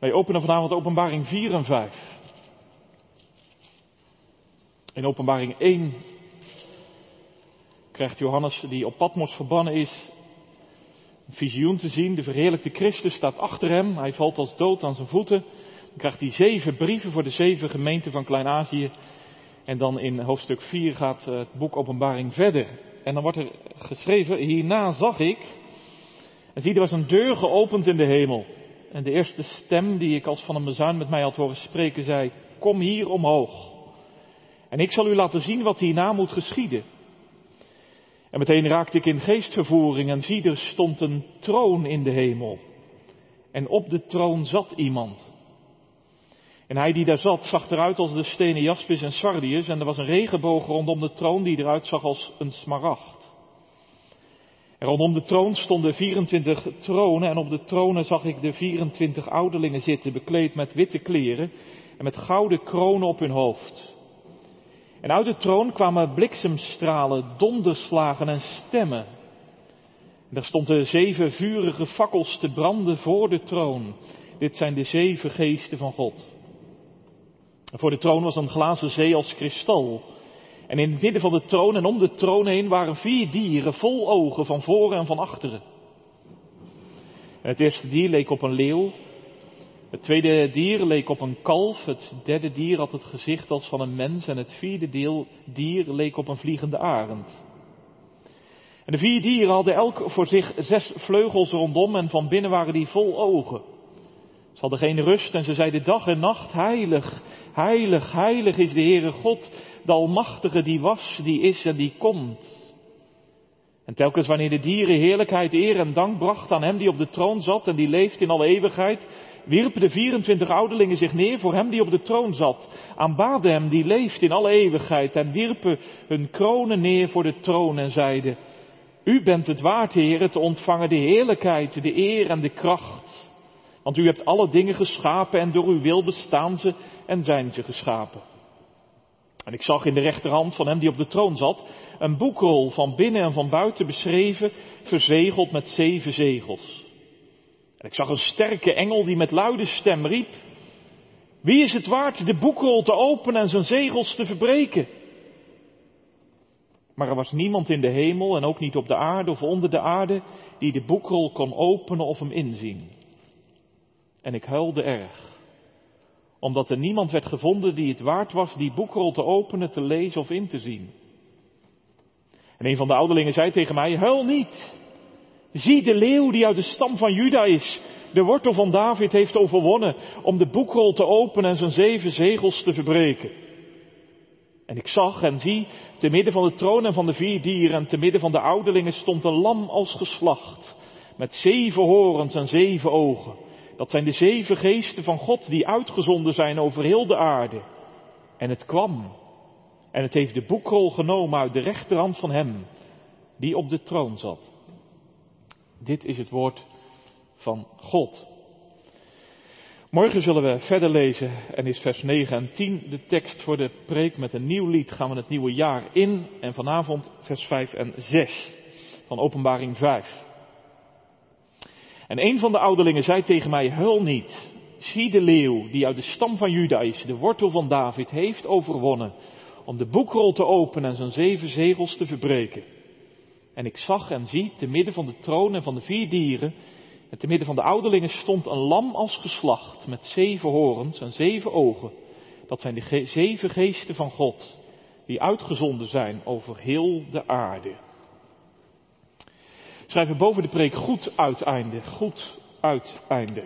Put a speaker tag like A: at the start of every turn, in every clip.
A: Wij openen vanavond openbaring 4 en 5. In openbaring 1 krijgt Johannes, die op Patmos verbannen is, een visioen te zien. De verheerlijkte Christus staat achter hem. Hij valt als dood aan zijn voeten. Dan krijgt hij zeven brieven voor de zeven gemeenten van Klein-Azië. En dan in hoofdstuk 4 gaat het boek Openbaring verder. En dan wordt er geschreven, hierna zag ik, en zie, er was een deur geopend in de hemel. En de eerste stem die ik als van een bezuin met mij had horen spreken, zei, kom hier omhoog. En ik zal u laten zien wat hierna moet geschieden. En meteen raakte ik in geestvervoering en zie, er stond een troon in de hemel. En op de troon zat iemand. En hij die daar zat zag eruit als de stenen jaspis en sardius en er was een regenboog rondom de troon die eruit zag als een smaragd. En rondom de troon stonden 24 tronen en op de tronen zag ik de 24 ouderlingen zitten, bekleed met witte kleren en met gouden kronen op hun hoofd. En uit de troon kwamen bliksemstralen, donderslagen en stemmen. En er stonden zeven vurige fakkels te branden voor de troon. Dit zijn de zeven geesten van God. En voor de troon was een glazen zee als kristal. En in het midden van de troon en om de troon heen waren vier dieren vol ogen van voren en van achteren. En het eerste dier leek op een leeuw. Het tweede dier leek op een kalf. Het derde dier had het gezicht als van een mens. En het vierde deel, dier leek op een vliegende arend. En de vier dieren hadden elk voor zich zes vleugels rondom en van binnen waren die vol ogen. Ze hadden geen rust en ze zeiden dag en nacht, heilig, heilig, heilig is de Heere God, de Almachtige die was, die is en die komt. En telkens wanneer de dieren heerlijkheid, eer en dank bracht aan hem die op de troon zat en die leeft in alle eeuwigheid, wierpen de 24 ouderlingen zich neer voor hem die op de troon zat, aanbaden hem die leeft in alle eeuwigheid en wierpen hun kronen neer voor de troon en zeiden, U bent het waard, Heer, te ontvangen de heerlijkheid, de eer en de kracht. Want u hebt alle dingen geschapen en door uw wil bestaan ze en zijn ze geschapen. En ik zag in de rechterhand van hem die op de troon zat een boekrol van binnen en van buiten beschreven, verzegeld met zeven zegels. En ik zag een sterke engel die met luide stem riep, wie is het waard de boekrol te openen en zijn zegels te verbreken? Maar er was niemand in de hemel en ook niet op de aarde of onder de aarde die de boekrol kon openen of hem inzien. En ik huilde erg, omdat er niemand werd gevonden die het waard was die boekrol te openen, te lezen of in te zien. En een van de ouderlingen zei tegen mij, huil niet. Zie de leeuw die uit de stam van Juda is, de wortel van David heeft overwonnen om de boekrol te openen en zijn zeven zegels te verbreken. En ik zag en zie, te midden van de troon en van de vier dieren en te midden van de ouderlingen stond een lam als geslacht, met zeven horens en zeven ogen. Dat zijn de zeven geesten van God die uitgezonden zijn over heel de aarde. En het kwam. En het heeft de boekrol genomen uit de rechterhand van hem die op de troon zat. Dit is het woord van God. Morgen zullen we verder lezen en is vers 9 en 10 de tekst voor de preek met een nieuw lied gaan we het nieuwe jaar in en vanavond vers 5 en 6 van openbaring 5. En een van de ouderlingen zei tegen mij, huil niet. Zie de leeuw die uit de stam van Juda is, de wortel van David, heeft overwonnen om de boekrol te openen en zijn zeven zegels te verbreken. En ik zag en zie, te midden van de troon en van de vier dieren, en te midden van de ouderlingen stond een lam als geslacht, met zeven horens en zeven ogen. Dat zijn de zeven geesten van God, die uitgezonden zijn over heel de aarde schrijven boven de preek goed uiteinde, goed uiteinde.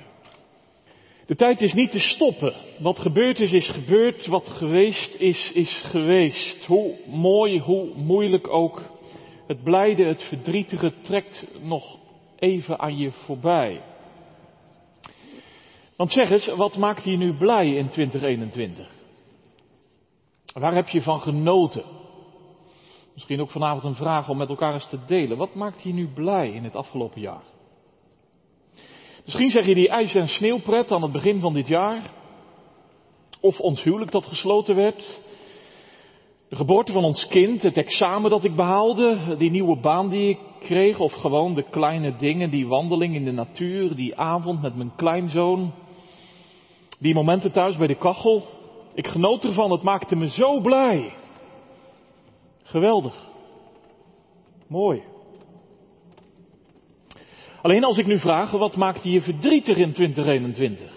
A: De tijd is niet te stoppen. Wat gebeurd is, is gebeurd. Wat geweest is, is geweest. Hoe mooi, hoe moeilijk ook. Het blijde, het verdrietige trekt nog even aan je voorbij. Want zeg eens, wat maakt je nu blij in 2021? Waar heb je van genoten? Misschien ook vanavond een vraag om met elkaar eens te delen. Wat maakt je nu blij in het afgelopen jaar? Misschien zeg je die ijs- en sneeuwpret aan het begin van dit jaar. Of ons huwelijk dat gesloten werd. De geboorte van ons kind, het examen dat ik behaalde, die nieuwe baan die ik kreeg. Of gewoon de kleine dingen, die wandeling in de natuur, die avond met mijn kleinzoon. Die momenten thuis bij de kachel, ik genoot ervan, het maakte me zo blij. Geweldig. Mooi. Alleen als ik nu vraag, wat maakte je verdrietig in 2021?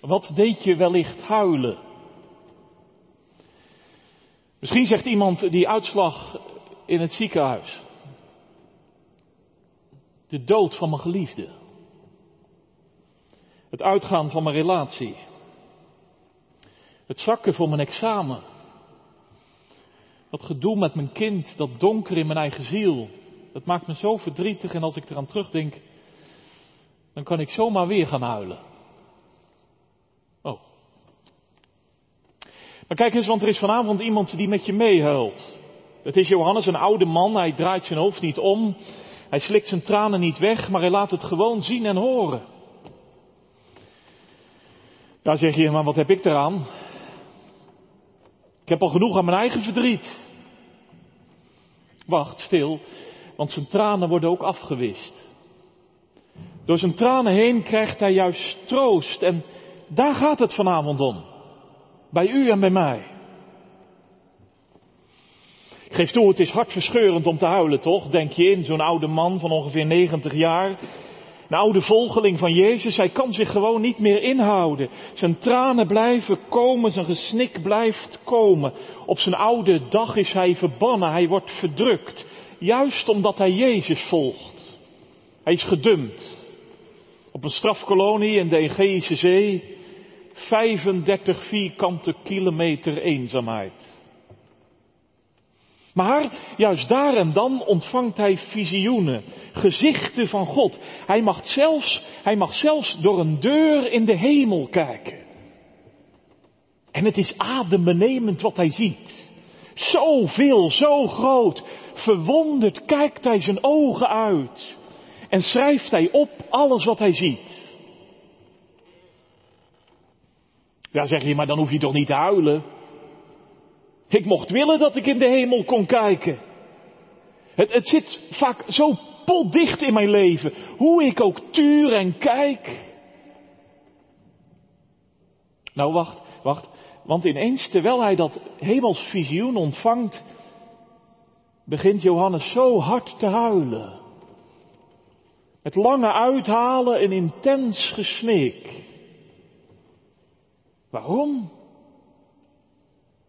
A: Wat deed je wellicht huilen? Misschien zegt iemand die uitslag in het ziekenhuis. De dood van mijn geliefde. Het uitgaan van mijn relatie. Het zakken voor mijn examen. Dat gedoe met mijn kind, dat donker in mijn eigen ziel. Dat maakt me zo verdrietig en als ik eraan terugdenk, dan kan ik zomaar weer gaan huilen. Oh. Maar kijk eens, want er is vanavond iemand die met je meehuilt. Het is Johannes, een oude man, hij draait zijn hoofd niet om. Hij slikt zijn tranen niet weg, maar hij laat het gewoon zien en horen. Ja, zeg je, maar wat heb ik eraan? Ik heb al genoeg aan mijn eigen verdriet. Wacht, stil, want zijn tranen worden ook afgewist. Door zijn tranen heen krijgt hij juist troost en daar gaat het vanavond om. Bij u en bij mij. Ik geef toe, het is hartverscheurend om te huilen, toch? Denk je in, zo'n oude man van ongeveer 90 jaar. Een oude volgeling van Jezus, hij kan zich gewoon niet meer inhouden. Zijn tranen blijven komen, zijn gesnik blijft komen. Op zijn oude dag is hij verbannen, hij wordt verdrukt. Juist omdat hij Jezus volgt. Hij is gedumpt. Op een strafkolonie in de Egeïsche Zee. 35 vierkante kilometer eenzaamheid. Maar juist daar en dan ontvangt hij visioenen, gezichten van God. Hij mag zelfs, hij mag zelfs door een deur in de hemel kijken. En het is adembenemend wat hij ziet. Zoveel, zo groot. Verwonderd kijkt hij zijn ogen uit. En schrijft hij op alles wat hij ziet. Ja, zeg je, maar dan hoef je toch niet te huilen? Ik mocht willen dat ik in de hemel kon kijken. Het, het zit vaak zo potdicht in mijn leven. Hoe ik ook tuur en kijk. Nou, wacht, wacht. Want ineens, terwijl hij dat hemelsvisioen ontvangt, begint Johannes zo hard te huilen. Het lange uithalen en intens gesnik. Waarom?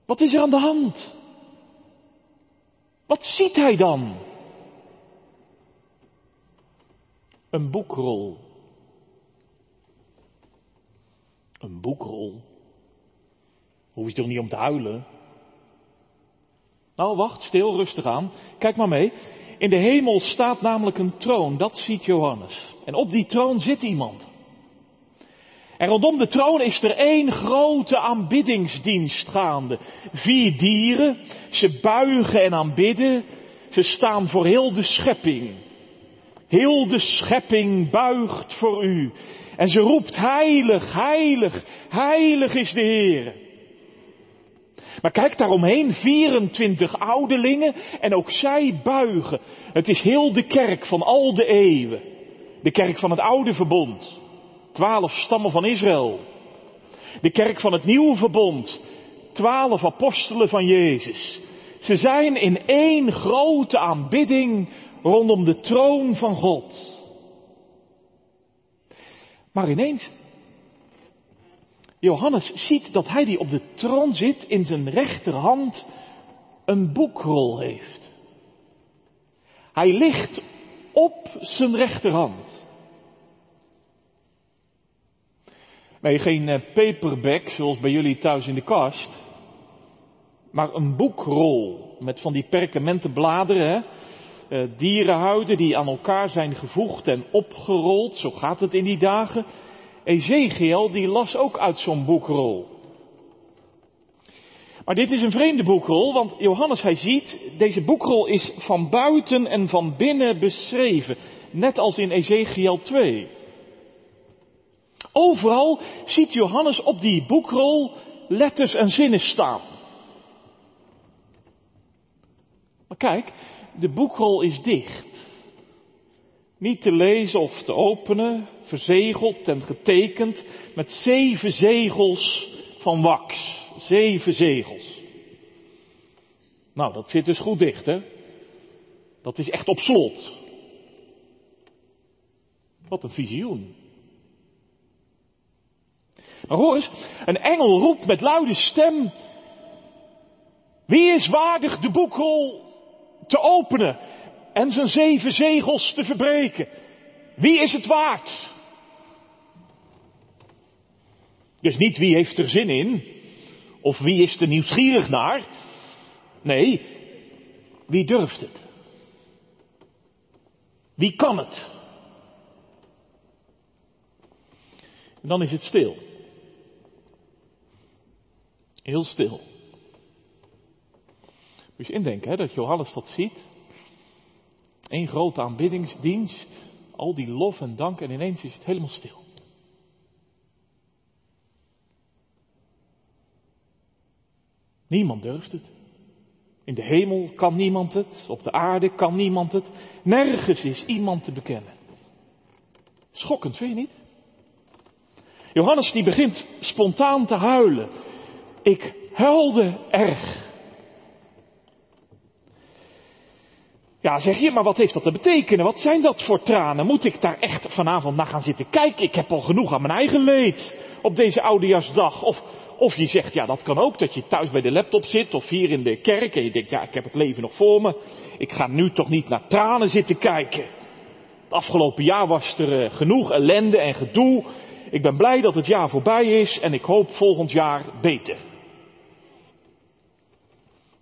A: Wat is er aan de hand? Wat ziet hij dan? Een boekrol. Een boekrol. Hoef je toch niet om te huilen? Nou, wacht, stil, rustig aan. Kijk maar mee. In de hemel staat namelijk een troon, dat ziet Johannes. En op die troon zit iemand. En rondom de troon is er één grote aanbiddingsdienst gaande. Vier dieren, ze buigen en aanbidden, ze staan voor heel de schepping. Heel de schepping buigt voor u. En ze roept heilig, heilig, heilig is de Heer. Maar kijk daaromheen, 24 ouderlingen en ook zij buigen. Het is heel de kerk van al de eeuwen. De kerk van het oude verbond. Twaalf stammen van Israël. De kerk van het nieuwe verbond. Twaalf apostelen van Jezus. Ze zijn in één grote aanbidding rondom de troon van God. Maar ineens, Johannes ziet dat hij die op de troon zit in zijn rechterhand een boekrol heeft. Hij ligt op zijn rechterhand. Nee, geen eh, paperback zoals bij jullie thuis in de kast. Maar een boekrol met van die perkamenten bladeren. Hè? Uh, dierenhuiden die aan elkaar zijn gevoegd en opgerold. Zo gaat het in die dagen. Ezekiel die las ook uit zo'n boekrol. Maar dit is een vreemde boekrol, want Johannes hij ziet, deze boekrol is van buiten en van binnen beschreven. Net als in Ezekiel 2. Overal ziet Johannes op die boekrol letters en zinnen staan. Maar kijk, de boekrol is dicht. Niet te lezen of te openen, verzegeld en getekend met zeven zegels van wax. Zeven zegels. Nou, dat zit dus goed dicht, hè? Dat is echt op slot. Wat een visioen. Maar hoor eens, een engel roept met luide stem. Wie is waardig de boekrol te openen en zijn zeven zegels te verbreken? Wie is het waard? Dus niet wie heeft er zin in, of wie is er nieuwsgierig naar. Nee, wie durft het? Wie kan het? En dan is het stil. Heel stil. Moet je indenken hè, dat Johannes dat ziet. Eén grote aanbiddingsdienst. Al die lof en dank en ineens is het helemaal stil. Niemand durft het. In de hemel kan niemand het, op de aarde kan niemand het. Nergens is iemand te bekennen. Schokkend, vind je niet? Johannes die begint spontaan te huilen. Ik huilde erg. Ja, zeg je, maar wat heeft dat te betekenen? Wat zijn dat voor tranen? Moet ik daar echt vanavond naar gaan zitten kijken? Ik heb al genoeg aan mijn eigen leed op deze oudejaarsdag. Of, of je zegt, ja, dat kan ook, dat je thuis bij de laptop zit of hier in de kerk en je denkt, ja, ik heb het leven nog voor me. Ik ga nu toch niet naar tranen zitten kijken. Het afgelopen jaar was er uh, genoeg ellende en gedoe. Ik ben blij dat het jaar voorbij is en ik hoop volgend jaar beter.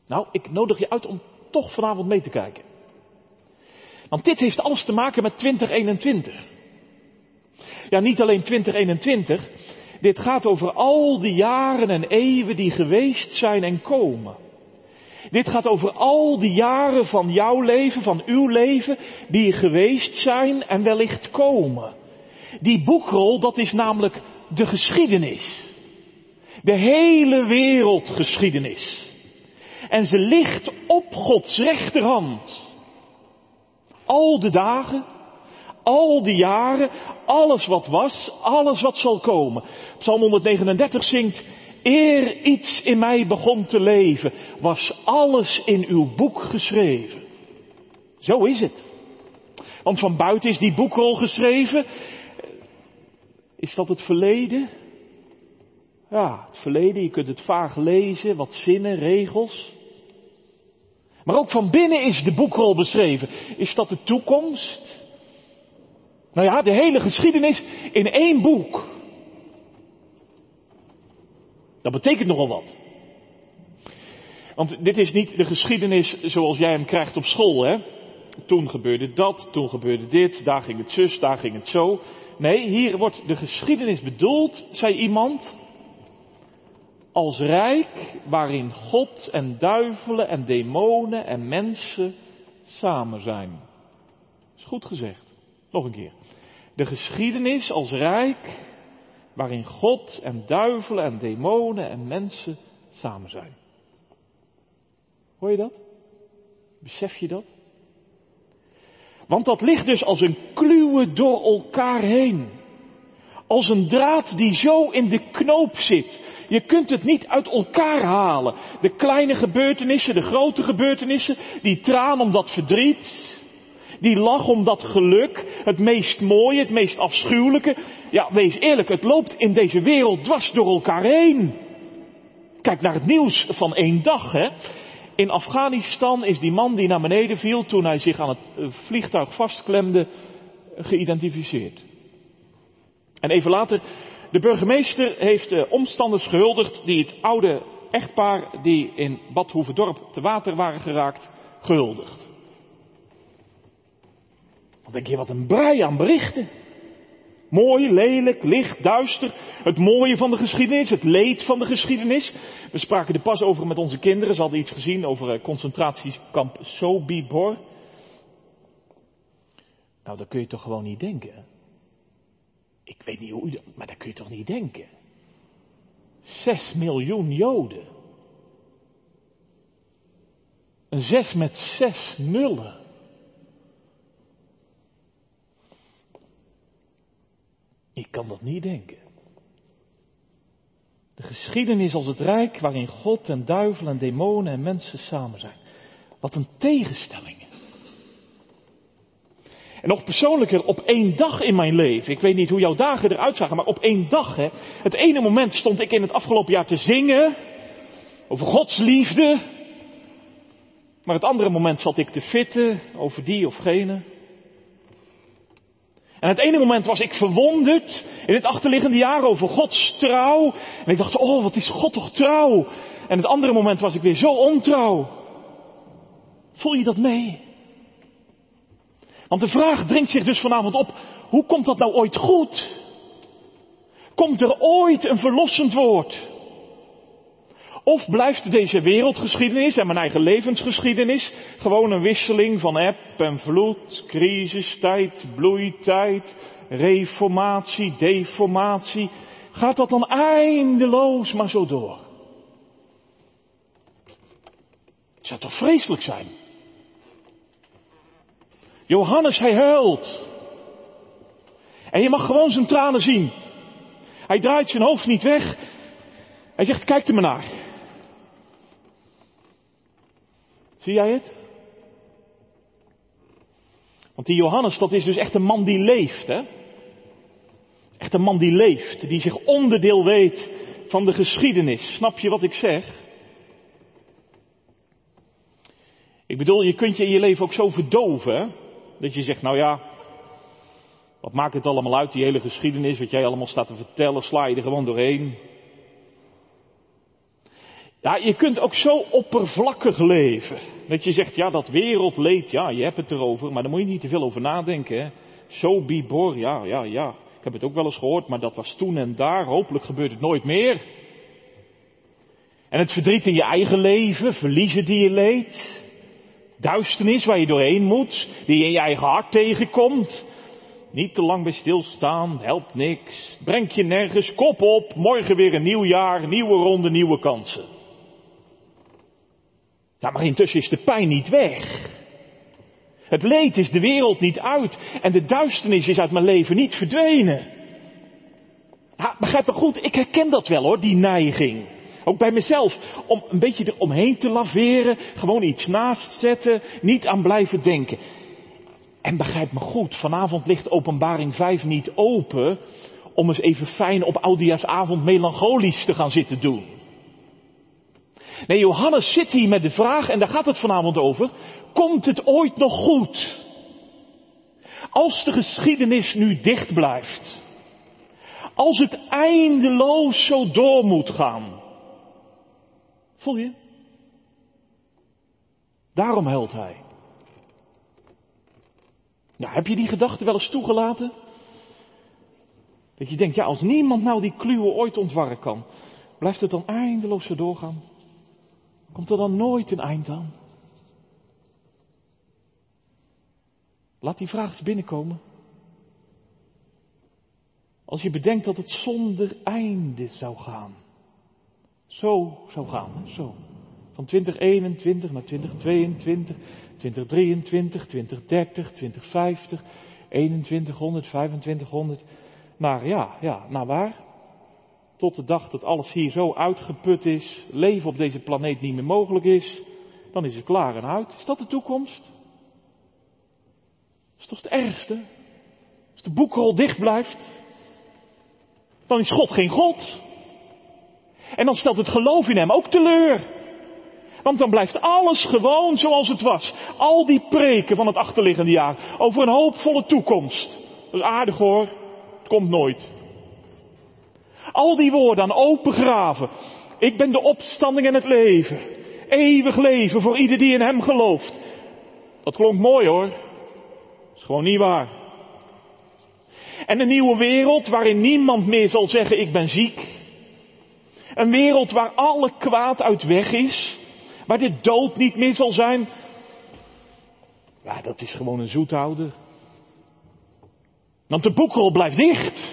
A: Nou, ik nodig je uit om toch vanavond mee te kijken. Want dit heeft alles te maken met 2021. Ja, niet alleen 2021. Dit gaat over al die jaren en eeuwen die geweest zijn en komen. Dit gaat over al die jaren van jouw leven, van uw leven, die geweest zijn en wellicht komen. Die boekrol, dat is namelijk de geschiedenis. De hele wereldgeschiedenis. En ze ligt op Gods rechterhand. Al de dagen, al die jaren, alles wat was, alles wat zal komen. Psalm 139 zingt, eer iets in mij begon te leven, was alles in uw boek geschreven. Zo is het. Want van buiten is die boekrol geschreven. Is dat het verleden? Ja, het verleden, je kunt het vaag lezen, wat zinnen, regels. Maar ook van binnen is de boekrol beschreven. Is dat de toekomst? Nou ja, de hele geschiedenis in één boek. Dat betekent nogal wat. Want dit is niet de geschiedenis zoals jij hem krijgt op school, hè? Toen gebeurde dat, toen gebeurde dit, daar ging het zus, daar ging het zo. Nee, hier wordt de geschiedenis bedoeld, zei iemand, als rijk waarin God en duivelen en demonen en mensen samen zijn. Is goed gezegd. Nog een keer. De geschiedenis als rijk waarin God en duivelen en demonen en mensen samen zijn. Hoor je dat? Besef je dat? Want dat ligt dus als een kluwe door elkaar heen. Als een draad die zo in de knoop zit. Je kunt het niet uit elkaar halen. De kleine gebeurtenissen, de grote gebeurtenissen, die traan om dat verdriet, die lach om dat geluk, het meest mooie, het meest afschuwelijke. Ja, wees eerlijk, het loopt in deze wereld dwars door elkaar heen. Kijk naar het nieuws van één dag, hè. In Afghanistan is die man die naar beneden viel toen hij zich aan het eh, vliegtuig vastklemde, geïdentificeerd. En even later, de burgemeester heeft de omstanders gehuldigd die het oude echtpaar die in Bad Hoeverdorp te water waren geraakt, gehuldigd. Dan denk je, wat een brei aan berichten. Mooi, lelijk, licht, duister. Het mooie van de geschiedenis, het leed van de geschiedenis. We spraken er pas over met onze kinderen. Ze hadden iets gezien over eh, concentratiekamp Sobibor. Nou, dat kun je toch gewoon niet denken. Ik weet niet hoe u dat, maar dat kun je toch niet denken. Zes miljoen Joden. Een zes met zes nullen. Ik kan dat niet denken. De geschiedenis als het rijk waarin God en duivel en demonen en mensen samen zijn. Wat een tegenstelling. En nog persoonlijker, op één dag in mijn leven, ik weet niet hoe jouw dagen eruit zagen, maar op één dag, hè, het ene moment stond ik in het afgelopen jaar te zingen over Gods liefde, maar het andere moment zat ik te fitten over die of gene. En het ene moment was ik verwonderd in het achterliggende jaar over Gods trouw. En ik dacht, oh wat is God toch trouw. En het andere moment was ik weer zo ontrouw. Voel je dat mee? Want de vraag dringt zich dus vanavond op, hoe komt dat nou ooit goed? Komt er ooit een verlossend woord? Of blijft deze wereldgeschiedenis en mijn eigen levensgeschiedenis gewoon een wisseling van eb en vloed, crisistijd, bloeitijd, reformatie, deformatie? Gaat dat dan eindeloos maar zo door? Het zou toch vreselijk zijn? Johannes, hij huilt. En je mag gewoon zijn tranen zien. Hij draait zijn hoofd niet weg. Hij zegt, kijk er maar naar. Zie jij het? Want die Johannes, dat is dus echt een man die leeft, hè? Echt een man die leeft, die zich onderdeel weet van de geschiedenis. Snap je wat ik zeg? Ik bedoel, je kunt je in je leven ook zo verdoven, hè? Dat je zegt, nou ja, wat maakt het allemaal uit, die hele geschiedenis, wat jij allemaal staat te vertellen, sla je er gewoon doorheen. Ja, je kunt ook zo oppervlakkig leven. Dat je zegt, ja, dat wereldleed, ja, je hebt het erover, maar daar moet je niet te veel over nadenken. Hè. Bibor, ja, ja, ja. Ik heb het ook wel eens gehoord, maar dat was toen en daar. Hopelijk gebeurt het nooit meer. En het verdriet in je eigen leven, verliezen die je leed. Duisternis waar je doorheen moet, die je in je eigen hart tegenkomt. Niet te lang bij stilstaan, helpt niks. Brengt je nergens, kop op, morgen weer een nieuw jaar, nieuwe ronde, nieuwe kansen. Ja, maar intussen is de pijn niet weg. Het leed is de wereld niet uit en de duisternis is uit mijn leven niet verdwenen. Ja, begrijp me goed, ik herken dat wel hoor, die neiging. Ook bij mezelf, om een beetje eromheen te laveren, gewoon iets naast zetten, niet aan blijven denken. En begrijp me goed, vanavond ligt openbaring 5 niet open om eens even fijn op oudejaarsavond melancholisch te gaan zitten doen. Nee, Johannes zit hier met de vraag, en daar gaat het vanavond over, komt het ooit nog goed? Als de geschiedenis nu dicht blijft. Als het eindeloos zo door moet gaan. Voel je? Daarom huilt hij. Nou, heb je die gedachte wel eens toegelaten? Dat je denkt, ja, als niemand nou die kluwe ooit ontwarren kan, blijft het dan eindeloos zo doorgaan? Komt er dan nooit een eind aan? Laat die vraag eens binnenkomen. Als je bedenkt dat het zonder einde zou gaan. Zo zou gaan, zo. Van 2021 naar 2022, 2023, 2030, 2050, 2100, 2500. Naar ja, ja, naar waar? Tot de dag dat alles hier zo uitgeput is, leven op deze planeet niet meer mogelijk is, dan is het klaar en uit. Is dat de toekomst? Dat is toch het ergste? Als de boekrol dicht blijft, dan is God geen God. En dan stelt het geloof in hem ook teleur. Want dan blijft alles gewoon zoals het was. Al die preken van het achterliggende jaar over een hoopvolle toekomst. Dat is aardig hoor. Het komt nooit. Al die woorden aan open graven. Ik ben de opstanding en het leven. Eeuwig leven voor ieder die in hem gelooft. Dat klonk mooi hoor. Dat is gewoon niet waar. En een nieuwe wereld waarin niemand meer zal zeggen ik ben ziek. Een wereld waar alle kwaad uit weg is. Waar de dood niet meer zal zijn. Ja, dat is gewoon een zoethouder. Want de boekrol blijft dicht.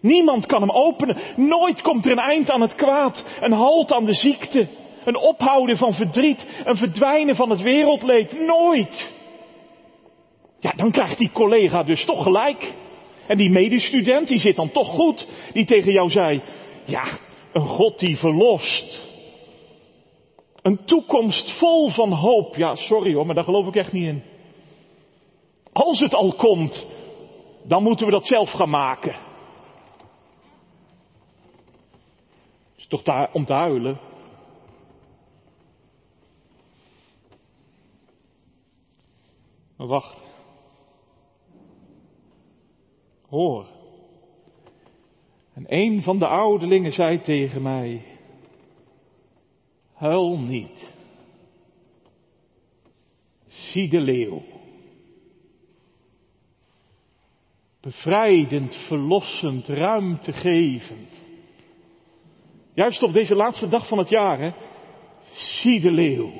A: Niemand kan hem openen. Nooit komt er een eind aan het kwaad. Een halt aan de ziekte. Een ophouden van verdriet. Een verdwijnen van het wereldleed. Nooit. Ja, dan krijgt die collega dus toch gelijk. En die medestudent, die zit dan toch goed, die tegen jou zei, ja, een God die verlost. Een toekomst vol van hoop. Ja, sorry hoor, maar daar geloof ik echt niet in. Als het al komt, dan moeten we dat zelf gaan maken. is toch daar om te huilen? Maar wacht. Hoor. En een van de ouderlingen zei tegen mij, huil niet. Zie de leeuw. Bevrijdend, verlossend, ruimtegevend. Juist op deze laatste dag van het jaar, hè. Zie de leeuw.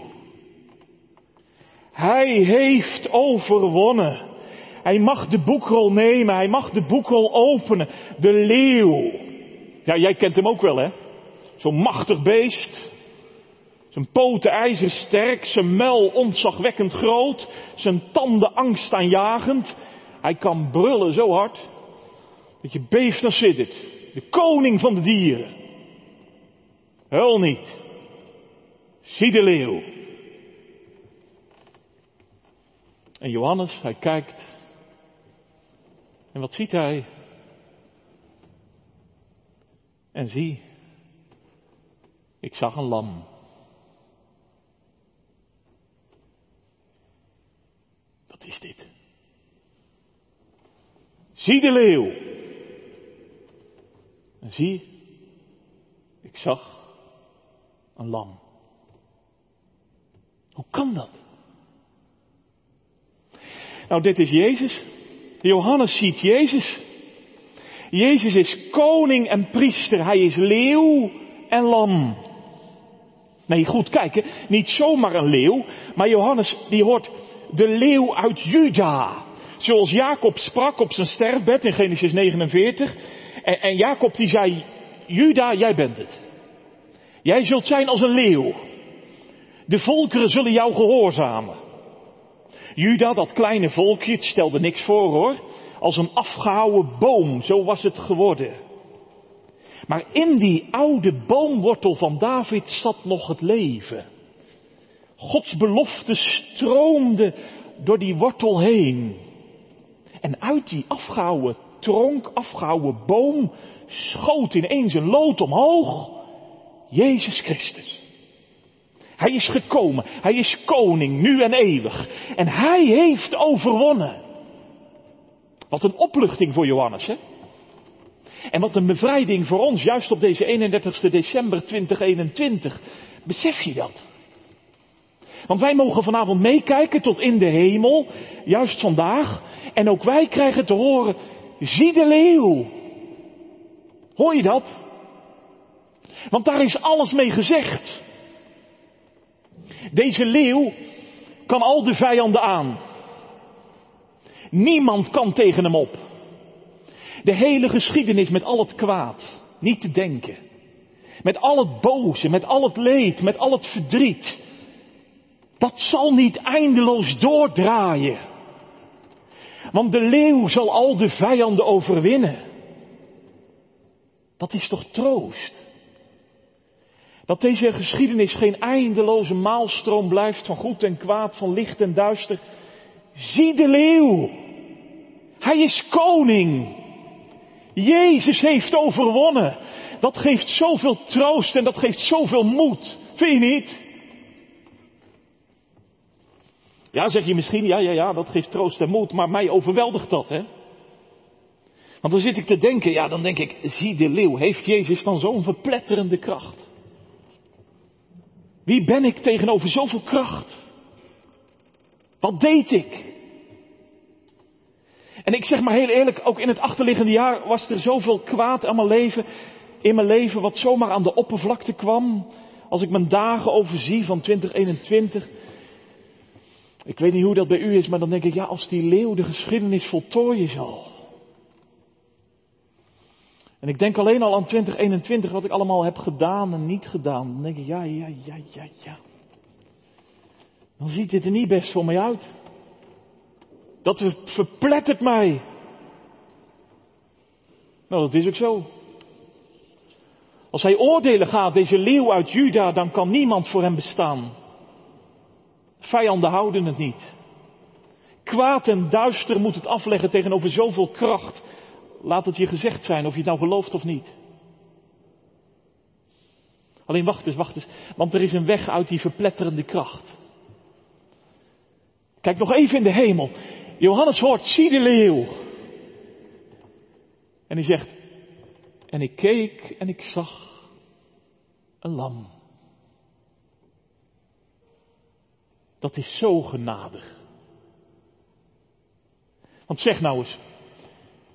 A: Hij heeft overwonnen. Hij mag de boekrol nemen, hij mag de boekrol openen. De leeuw. Ja, jij kent hem ook wel, hè? Zo'n machtig beest. Zijn poten ijzersterk, zijn muil ontzagwekkend groot, zijn tanden angstaanjagend. Hij kan brullen zo hard dat je beeft als zit het. De koning van de dieren. Huil niet. Zie de leeuw. En Johannes, hij kijkt. En wat ziet hij? En zie, ik zag een lam. Wat is dit? Zie de leeuw. En zie, ik zag een lam. Hoe kan dat? Nou, dit is Jezus. Johannes ziet Jezus. Jezus is koning en priester. Hij is leeuw en lam. Nee, goed kijken. Niet zomaar een leeuw. Maar Johannes, die hoort de leeuw uit Juda. Zoals Jacob sprak op zijn sterfbed in Genesis 49. En, en Jacob die zei, Juda, jij bent het. Jij zult zijn als een leeuw. De volkeren zullen jou gehoorzamen. Juda, dat kleine volkje, het stelde niks voor hoor. Als een afgehouwen boom, zo was het geworden. Maar in die oude boomwortel van David zat nog het leven. Gods belofte stroomde door die wortel heen. En uit die afgehouwen tronk, afgehouwen boom, schoot ineens een lood omhoog. Jezus Christus. Hij is gekomen. Hij is koning, nu en eeuwig. En hij heeft overwonnen. Wat een opluchting voor Johannes, hè? En wat een bevrijding voor ons, juist op deze 31 december 2021. Besef je dat? Want wij mogen vanavond meekijken tot in de hemel, juist vandaag. En ook wij krijgen te horen, zie de leeuw. Hoor je dat? Want daar is alles mee gezegd. Deze leeuw kan al de vijanden aan. Niemand kan tegen hem op. De hele geschiedenis met al het kwaad, niet te denken. Met al het boze, met al het leed, met al het verdriet. Dat zal niet eindeloos doordraaien. Want de leeuw zal al de vijanden overwinnen. Dat is toch troost? Dat deze geschiedenis geen eindeloze maalstroom blijft van goed en kwaad, van licht en duister. Zie de leeuw. Hij is koning. Jezus heeft overwonnen. Dat geeft zoveel troost en dat geeft zoveel moed. Vind je niet? Ja, zeg je misschien, ja, ja, ja, dat geeft troost en moed, maar mij overweldigt dat, hè? Want dan zit ik te denken, ja, dan denk ik, zie de leeuw, heeft Jezus dan zo'n verpletterende kracht? Wie ben ik tegenover zoveel kracht? Wat deed ik? En ik zeg maar heel eerlijk, ook in het achterliggende jaar was er zoveel kwaad aan mijn leven, in mijn leven wat zomaar aan de oppervlakte kwam. Als ik mijn dagen overzie van 2021. Ik weet niet hoe dat bij u is, maar dan denk ik, ja, als die leeuw de geschiedenis voltooien zal. En ik denk alleen al aan 2021, wat ik allemaal heb gedaan en niet gedaan. Dan denk ik, ja, ja, ja, ja, ja. Dan ziet dit er niet best voor mij uit. Dat verplettert mij. Nou, dat is ook zo. Als hij oordelen gaat, deze leeuw uit Juda, dan kan niemand voor hem bestaan. Vijanden houden het niet. Kwaad en duister moet het afleggen tegenover zoveel kracht. Laat het je gezegd zijn of je het nou gelooft of niet. Alleen wacht eens, wacht eens, want er is een weg uit die verpletterende kracht. Kijk nog even in de hemel. Johannes hoort, zie de leeuw. En hij zegt, en ik keek en ik zag een lam. Dat is zo genadig. Want zeg nou eens,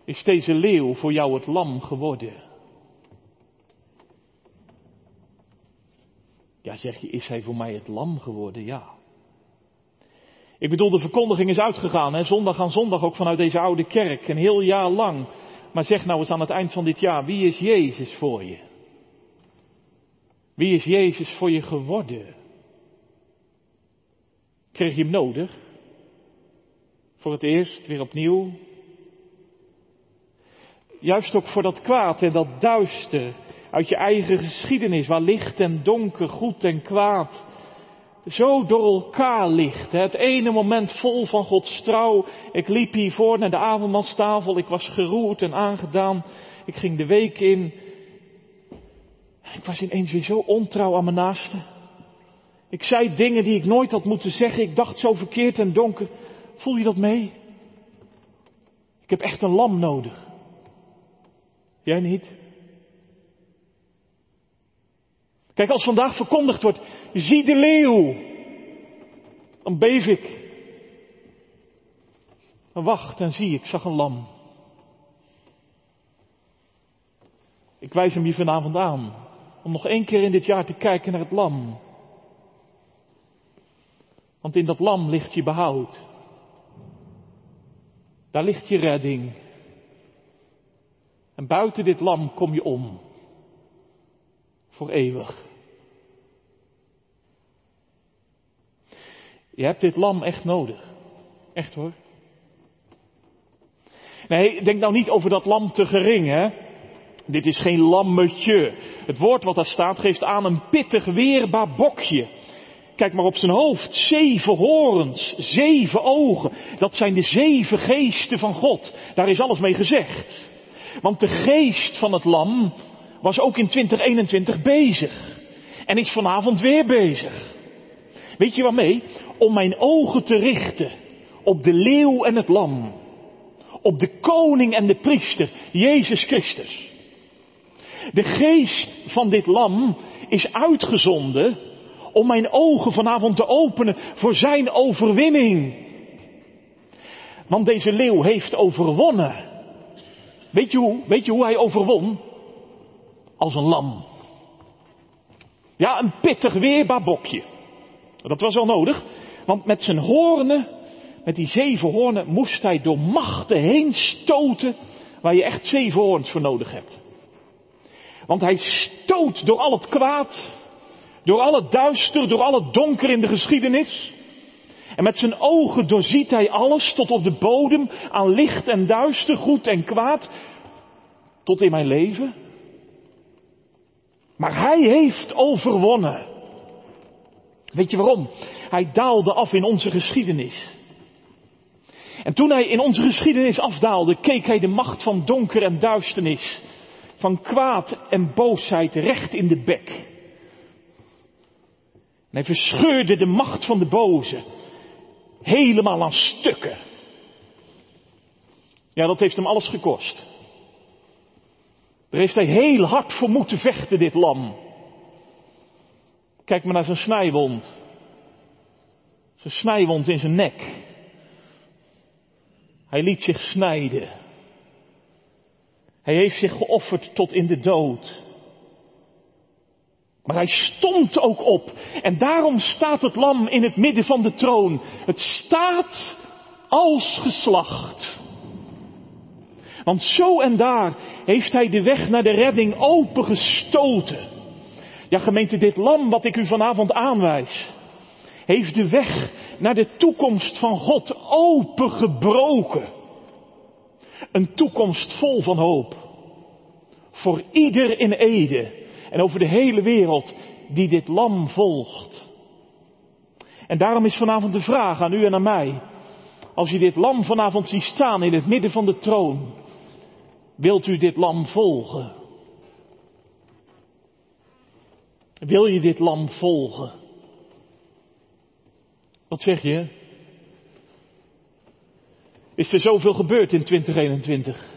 A: is deze leeuw voor jou het lam geworden? Ja, zeg je, is hij voor mij het lam geworden? Ja. Ik bedoel, de verkondiging is uitgegaan, hè, zondag aan zondag ook vanuit deze oude kerk, een heel jaar lang. Maar zeg nou eens aan het eind van dit jaar, wie is Jezus voor je? Wie is Jezus voor je geworden? Kreeg je hem nodig? Voor het eerst, weer opnieuw. Juist ook voor dat kwaad en dat duister uit je eigen geschiedenis, waar licht en donker, goed en kwaad zo door elkaar ligt. Het ene moment vol van Gods trouw. Ik liep hiervoor naar de avondmaalstafel. Ik was geroerd en aangedaan. Ik ging de week in. Ik was ineens weer zo ontrouw aan mijn naaste. Ik zei dingen die ik nooit had moeten zeggen. Ik dacht zo verkeerd en donker. Voel je dat mee? Ik heb echt een lam nodig. Jij niet? Kijk, als vandaag verkondigd wordt, zie de leeuw, dan beef ik. Wacht en zie, ik zag een lam. Ik wijs hem hier vanavond aan, om nog één keer in dit jaar te kijken naar het lam. Want in dat lam ligt je behoud. Daar ligt je redding. En buiten dit lam kom je om. Voor eeuwig. Je hebt dit lam echt nodig. Echt hoor. Nee, denk nou niet over dat lam te gering, hè. Dit is geen lammetje. Het woord wat daar staat geeft aan een pittig weerbaar bokje. Kijk maar op zijn hoofd. Zeven horens, zeven ogen. Dat zijn de zeven geesten van God. Daar is alles mee gezegd. Want de geest van het lam was ook in 2021 bezig. En is vanavond weer bezig. Weet je waarmee? Om mijn ogen te richten op de leeuw en het lam. Op de koning en de priester, Jezus Christus. De geest van dit lam is uitgezonden om mijn ogen vanavond te openen voor zijn overwinning. Want deze leeuw heeft overwonnen. Weet je hoe? Weet je hoe hij overwon? Als een lam. Ja, een pittig weerbaar bokje. Dat was wel nodig, want met zijn hoornen, met die zeven hoornen, moest hij door machten heen stoten waar je echt zeven hoorns voor nodig hebt. Want hij stoot door al het kwaad, door al het duister, door al het donker in de geschiedenis. En met zijn ogen doorziet hij alles tot op de bodem aan licht en duister, goed en kwaad, tot in mijn leven. Maar hij heeft overwonnen. Weet je waarom? Hij daalde af in onze geschiedenis. En toen hij in onze geschiedenis afdaalde, keek hij de macht van donker en duisternis, van kwaad en boosheid recht in de bek. En hij verscheurde de macht van de boze helemaal aan stukken. Ja, dat heeft hem alles gekost. Daar heeft hij heel hard voor moeten vechten, dit lam. Kijk maar naar zijn snijwond. Zijn snijwond in zijn nek. Hij liet zich snijden. Hij heeft zich geofferd tot in de dood. Maar hij stond ook op. En daarom staat het lam in het midden van de troon. Het staat als geslacht. Want zo en daar heeft hij de weg naar de redding opengestoten. Ja gemeente, dit lam wat ik u vanavond aanwijs, heeft de weg naar de toekomst van God opengebroken. Een toekomst vol van hoop. Voor ieder in Ede en over de hele wereld die dit lam volgt. En daarom is vanavond de vraag aan u en aan mij. Als je dit lam vanavond ziet staan in het midden van de troon, wilt u dit lam volgen? Wil je dit lam volgen? Wat zeg je? Is er zoveel gebeurd in 2021?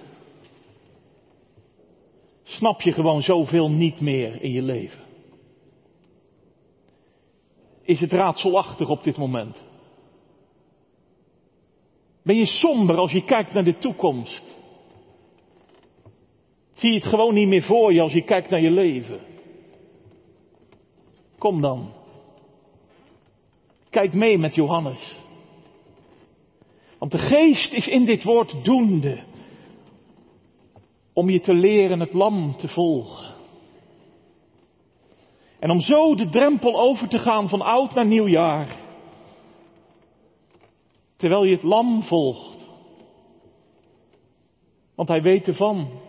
A: Snap je gewoon zoveel niet meer in je leven? Is het raadselachtig op dit moment? Ben je somber als je kijkt naar de toekomst? Zie het gewoon niet meer voor je als je kijkt naar je leven? Kom dan. Kijk mee met Johannes. Want de geest is in dit woord doende om je te leren het lam te volgen. En om zo de drempel over te gaan van oud naar nieuw jaar. Terwijl je het lam volgt. Want hij weet ervan.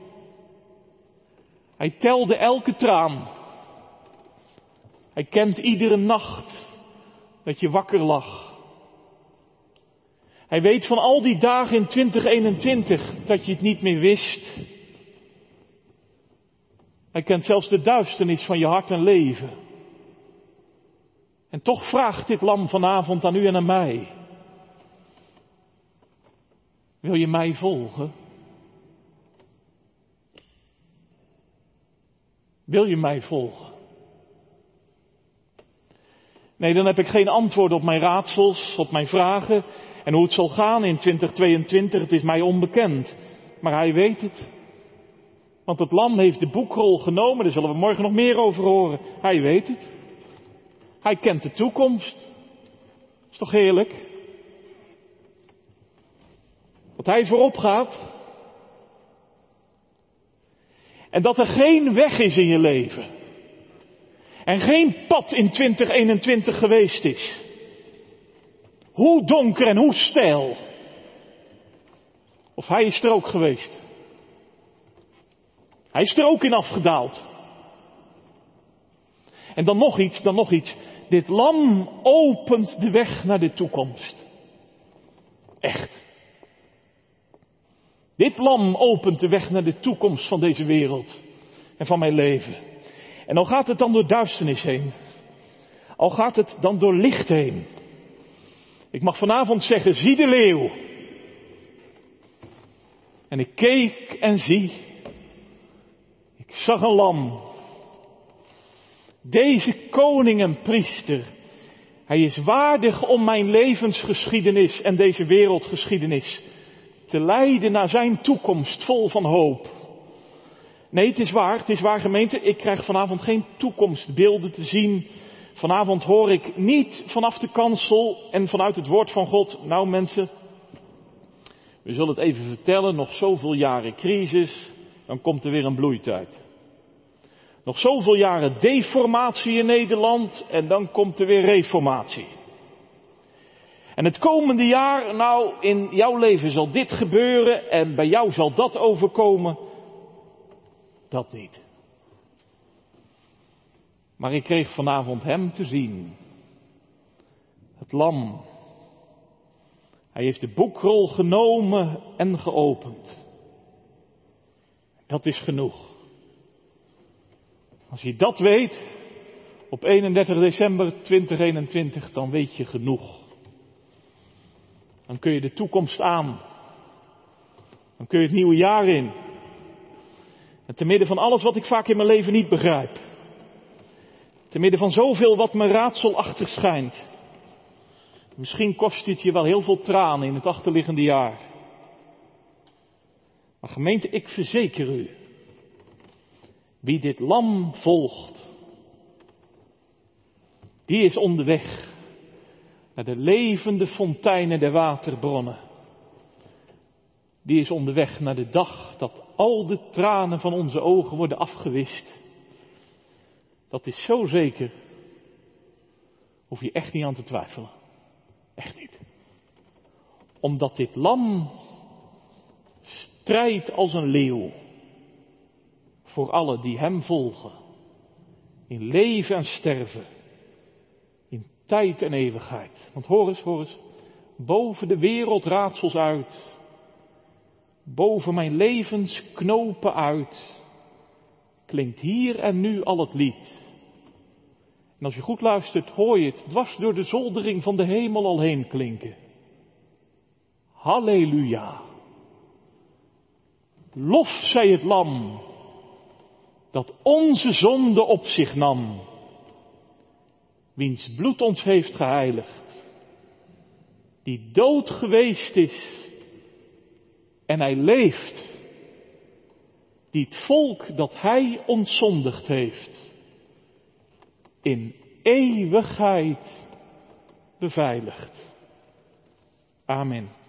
A: Hij telde elke traan. Hij kent iedere nacht dat je wakker lag. Hij weet van al die dagen in 2021 dat je het niet meer wist. Hij kent zelfs de duisternis van je hart en leven. En toch vraagt dit lam vanavond aan u en aan mij. Wil je mij volgen? Wil je mij volgen? Nee, dan heb ik geen antwoord op mijn raadsels, op mijn vragen en hoe het zal gaan in 2022. Het is mij onbekend. Maar hij weet het. Want het lam heeft de boekrol genomen, daar zullen we morgen nog meer over horen. Hij weet het. Hij kent de toekomst. Is toch heerlijk? Dat hij voorop gaat. En dat er geen weg is in je leven. En geen pad in 2021 geweest is. Hoe donker en hoe steil. Of hij is er ook geweest. Hij is er ook in afgedaald. En dan nog iets, dan nog iets. Dit lam opent de weg naar de toekomst. Echt. Dit lam opent de weg naar de toekomst van deze wereld en van mijn leven. En al gaat het dan door duisternis heen. Al gaat het dan door licht heen. Ik mag vanavond zeggen, zie de leeuw. En ik keek en zie ik zag een lam. Deze koning en priester, hij is waardig om mijn levensgeschiedenis en deze wereldgeschiedenis te leiden naar zijn toekomst vol van hoop. Nee, het is waar, het is waar gemeente, ik krijg vanavond geen toekomstbeelden te zien. Vanavond hoor ik niet vanaf de kansel en vanuit het woord van God, nou mensen, we zullen het even vertellen, nog zoveel jaren crisis, dan komt er weer een bloeitijd. Nog zoveel jaren deformatie in Nederland en dan komt er weer reformatie. En het komende jaar, nou, in jouw leven zal dit gebeuren en bij jou zal dat overkomen. Dat niet. Maar ik kreeg vanavond hem te zien. Het lam. Hij heeft de boekrol genomen en geopend. Dat is genoeg. Als je dat weet, op 31 december 2021, dan weet je genoeg. Dan kun je de toekomst aan. Dan kun je het nieuwe jaar in. En te midden van alles wat ik vaak in mijn leven niet begrijp. Te midden van zoveel wat me raadselachtig schijnt. Misschien kost dit je wel heel veel tranen in het achterliggende jaar. Maar gemeente, ik verzeker u. Wie dit lam volgt, die is onderweg de levende fonteinen der waterbronnen. Die is onderweg naar de dag dat al de tranen van onze ogen worden afgewist. Dat is zo zeker. Hoef je echt niet aan te twijfelen. Echt niet. Omdat dit lam strijdt als een leeuw voor alle die Hem volgen. In leven en sterven. Tijd en eeuwigheid. Want hoor eens, hoor eens. Boven de wereldraadsels uit. Boven mijn levensknopen uit. Klinkt hier en nu al het lied. En als je goed luistert, hoor je het dwars door de zoldering van de hemel al heen klinken. Halleluja. Lof zij het lam dat onze zonde op zich nam, wiens bloed ons heeft geheiligd, die dood geweest is en hij leeft, die het volk dat hij ontzondigd heeft, in eeuwigheid beveiligt. Amen.